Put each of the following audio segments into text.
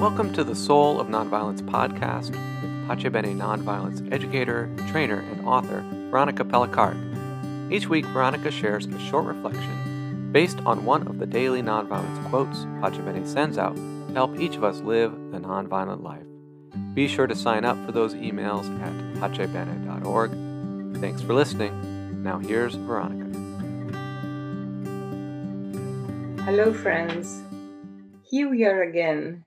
Welcome to the Soul of Nonviolence podcast with Pace Bene nonviolence educator, trainer, and author Veronica Pelicaric. Each week, Veronica shares a short reflection based on one of the daily nonviolence quotes Pace Bene sends out to help each of us live the nonviolent life. Be sure to sign up for those emails at pacebene.org. Thanks for listening. Now here's Veronica. Hello, friends. Here we are again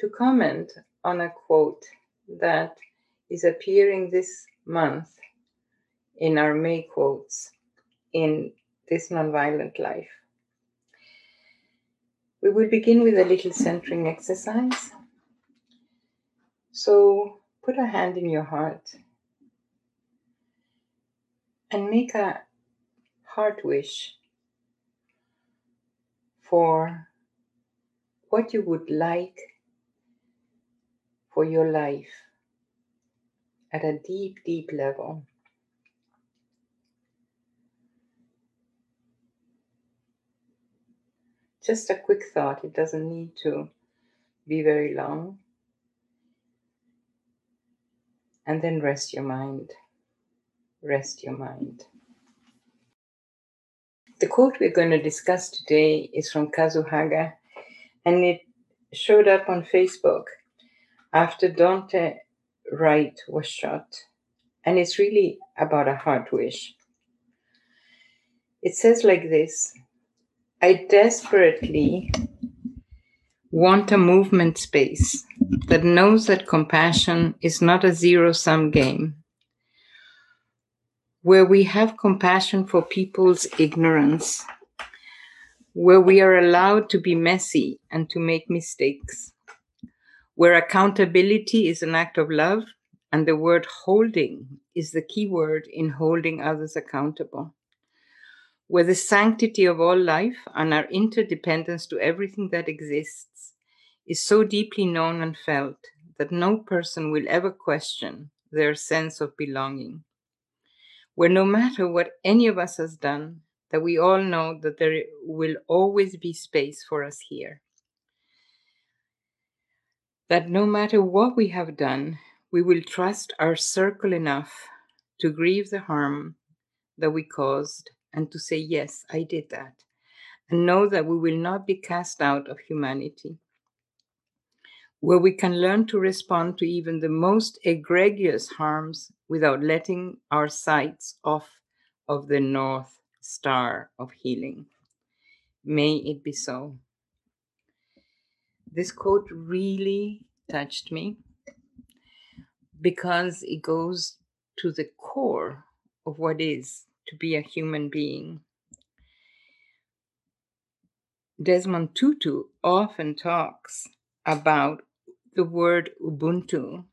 to comment on a quote that is appearing this month in our May quotes in this nonviolent life. We will begin with a little centering exercise. So put a hand in your heart and make a heart wish for what you would like for your life at a deep, deep level. Just a quick thought, it doesn't need to be very long. And then rest your mind. Rest your mind. The quote we're going to discuss today is from Kazu Haga, and it showed up on Facebook after Daunte Wright was shot. And it's really about a heart wish. It says like this I desperately want a movement space that knows that compassion is not a zero sum game, where we have compassion for people's ignorance, where we are allowed to be messy and to make mistakes where accountability is an act of love and the word holding is the key word in holding others accountable. Where the sanctity of all life and our interdependence to everything that exists is so deeply known and felt that no person will ever question their sense of belonging. Where no matter what any of us has done, that we all know that there will always be space for us here that no matter what we have done, we will trust our circle enough to grieve the harm that we caused and to say, Yes, I did that, and know that we will not be cast out of humanity. Where we can learn to respond to even the most egregious harms without letting our sights off of the North Star of healing. May it be so. This quote really touched me because it goes to the core of what is to be a human being. Desmond Tutu often talks about the word Ubuntu,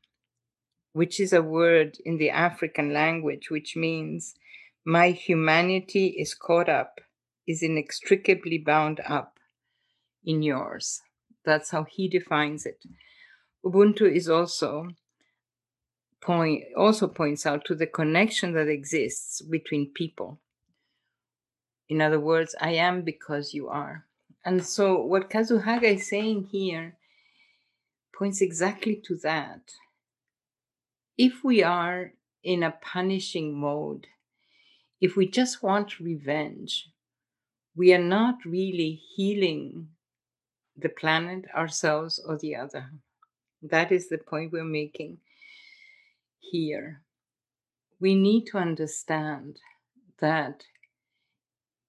which is a word in the African language which means my humanity is caught up, is inextricably bound up in yours. That's how he defines it. Ubuntu is also point also points out to the connection that exists between people. In other words, I am because you are. And so what Kazu Haga is saying here points exactly to that. If we are in a punishing mode, if we just want revenge, we are not really healing the planet, ourselves, or the other. That is the point we're making here. We need to understand that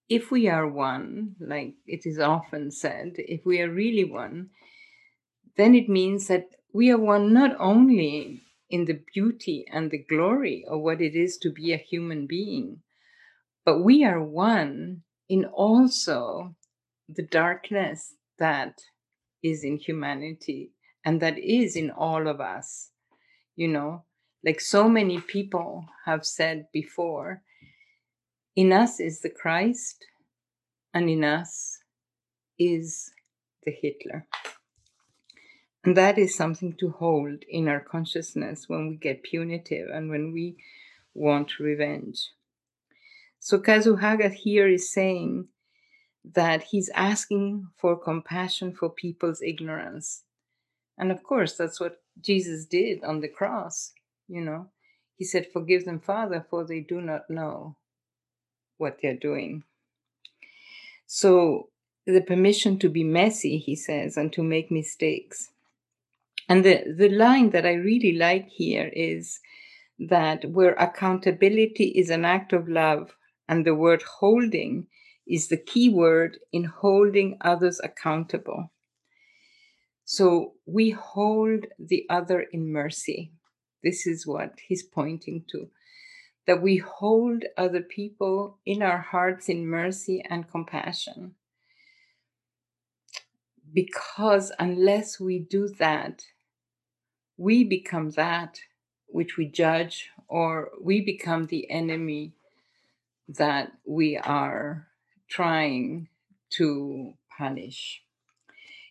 if we are one, like it is often said, if we are really one, then it means that we are one not only in the beauty and the glory of what it is to be a human being, but we are one in also the darkness that is in humanity and that is in all of us. You know, like so many people have said before, in us is the Christ, and in us is the Hitler. And that is something to hold in our consciousness when we get punitive and when we want revenge. So Kazu Haga here is saying that he's asking for compassion for people's ignorance. And of course, that's what Jesus did on the cross, you know. He said, Forgive them, Father, for they do not know what they're doing. So, the permission to be messy, he says, and to make mistakes. And the, the line that I really like here is that where accountability is an act of love, and the word holding is the key word in holding others accountable. So we hold the other in mercy. This is what he's pointing to that we hold other people in our hearts in mercy and compassion. Because unless we do that, we become that which we judge, or we become the enemy that we are trying to punish.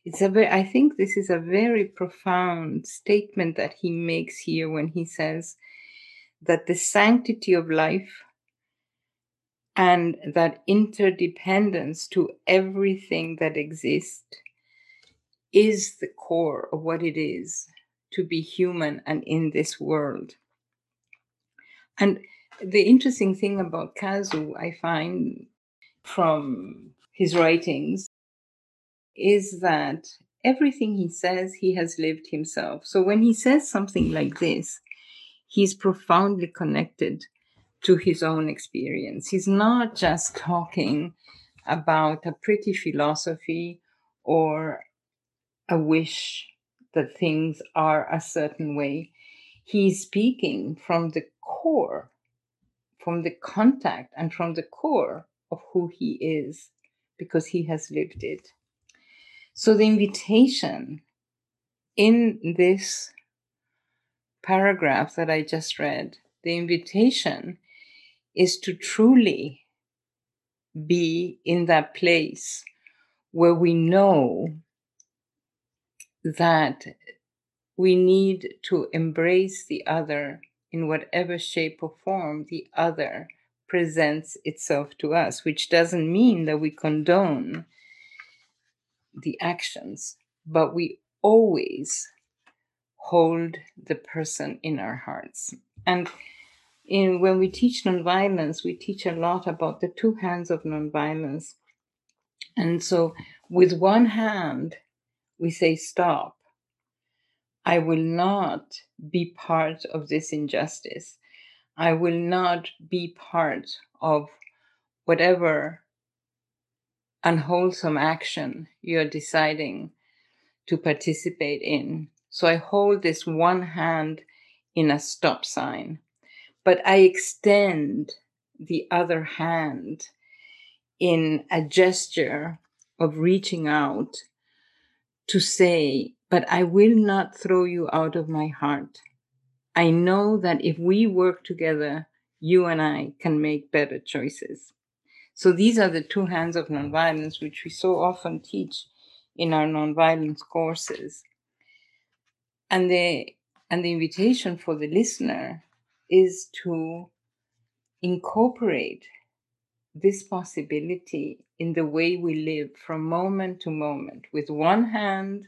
It's a very, I think this is a very profound statement that he makes here when he says that the sanctity of life and that interdependence to everything that exists is the core of what it is to be human and in this world. And the interesting thing about Kazu, I find from his writings, is that everything he says, he has lived himself. So when he says something like this, he's profoundly connected to his own experience. He's not just talking about a pretty philosophy or a wish that things are a certain way. He's speaking from the core, from the contact, and from the core of who he is because he has lived it. So the invitation in this paragraph that I just read, the invitation is to truly be in that place where we know that we need to embrace the other in whatever shape or form the other presents itself to us, which doesn't mean that we condone the actions, but we always hold the person in our hearts. And in, when we teach nonviolence, we teach a lot about the two hands of nonviolence. And so, with one hand, we say, Stop. I will not be part of this injustice. I will not be part of whatever unwholesome action you're deciding to participate in. So I hold this one hand in a stop sign, but I extend the other hand in a gesture of reaching out to say, But I will not throw you out of my heart. I know that if we work together, you and I can make better choices. So these are the two hands of nonviolence, which we so often teach in our nonviolence courses. And the and the invitation for the listener is to incorporate this possibility in the way we live from moment to moment. With one hand,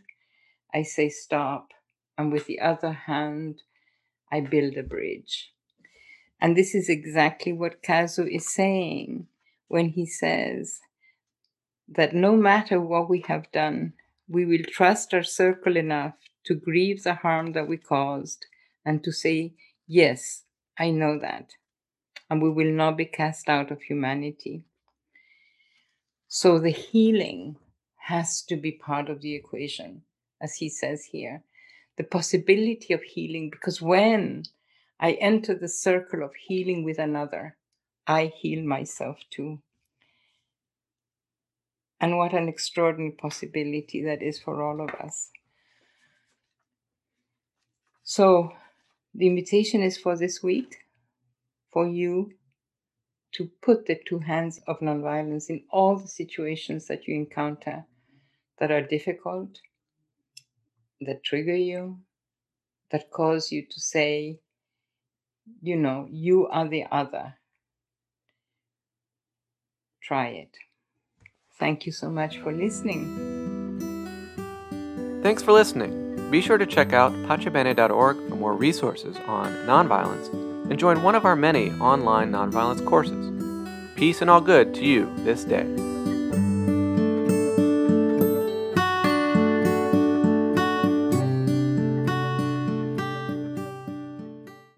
I say stop, and with the other hand, I build a bridge. And this is exactly what Kazu is saying when he says that no matter what we have done, we will trust our circle enough to grieve the harm that we caused and to say, Yes, I know that. And we will not be cast out of humanity. So the healing has to be part of the equation, as he says here. The possibility of healing, because when I enter the circle of healing with another, I heal myself too. And what an extraordinary possibility that is for all of us. So, the invitation is for this week for you to put the two hands of nonviolence in all the situations that you encounter that are difficult, that trigger you, that cause you to say, you know, you are the other. Try it. Thank you so much for listening. Thanks for listening. Be sure to check out pacebene.org for more resources on nonviolence and join one of our many online nonviolence courses. Peace and all good to you this day.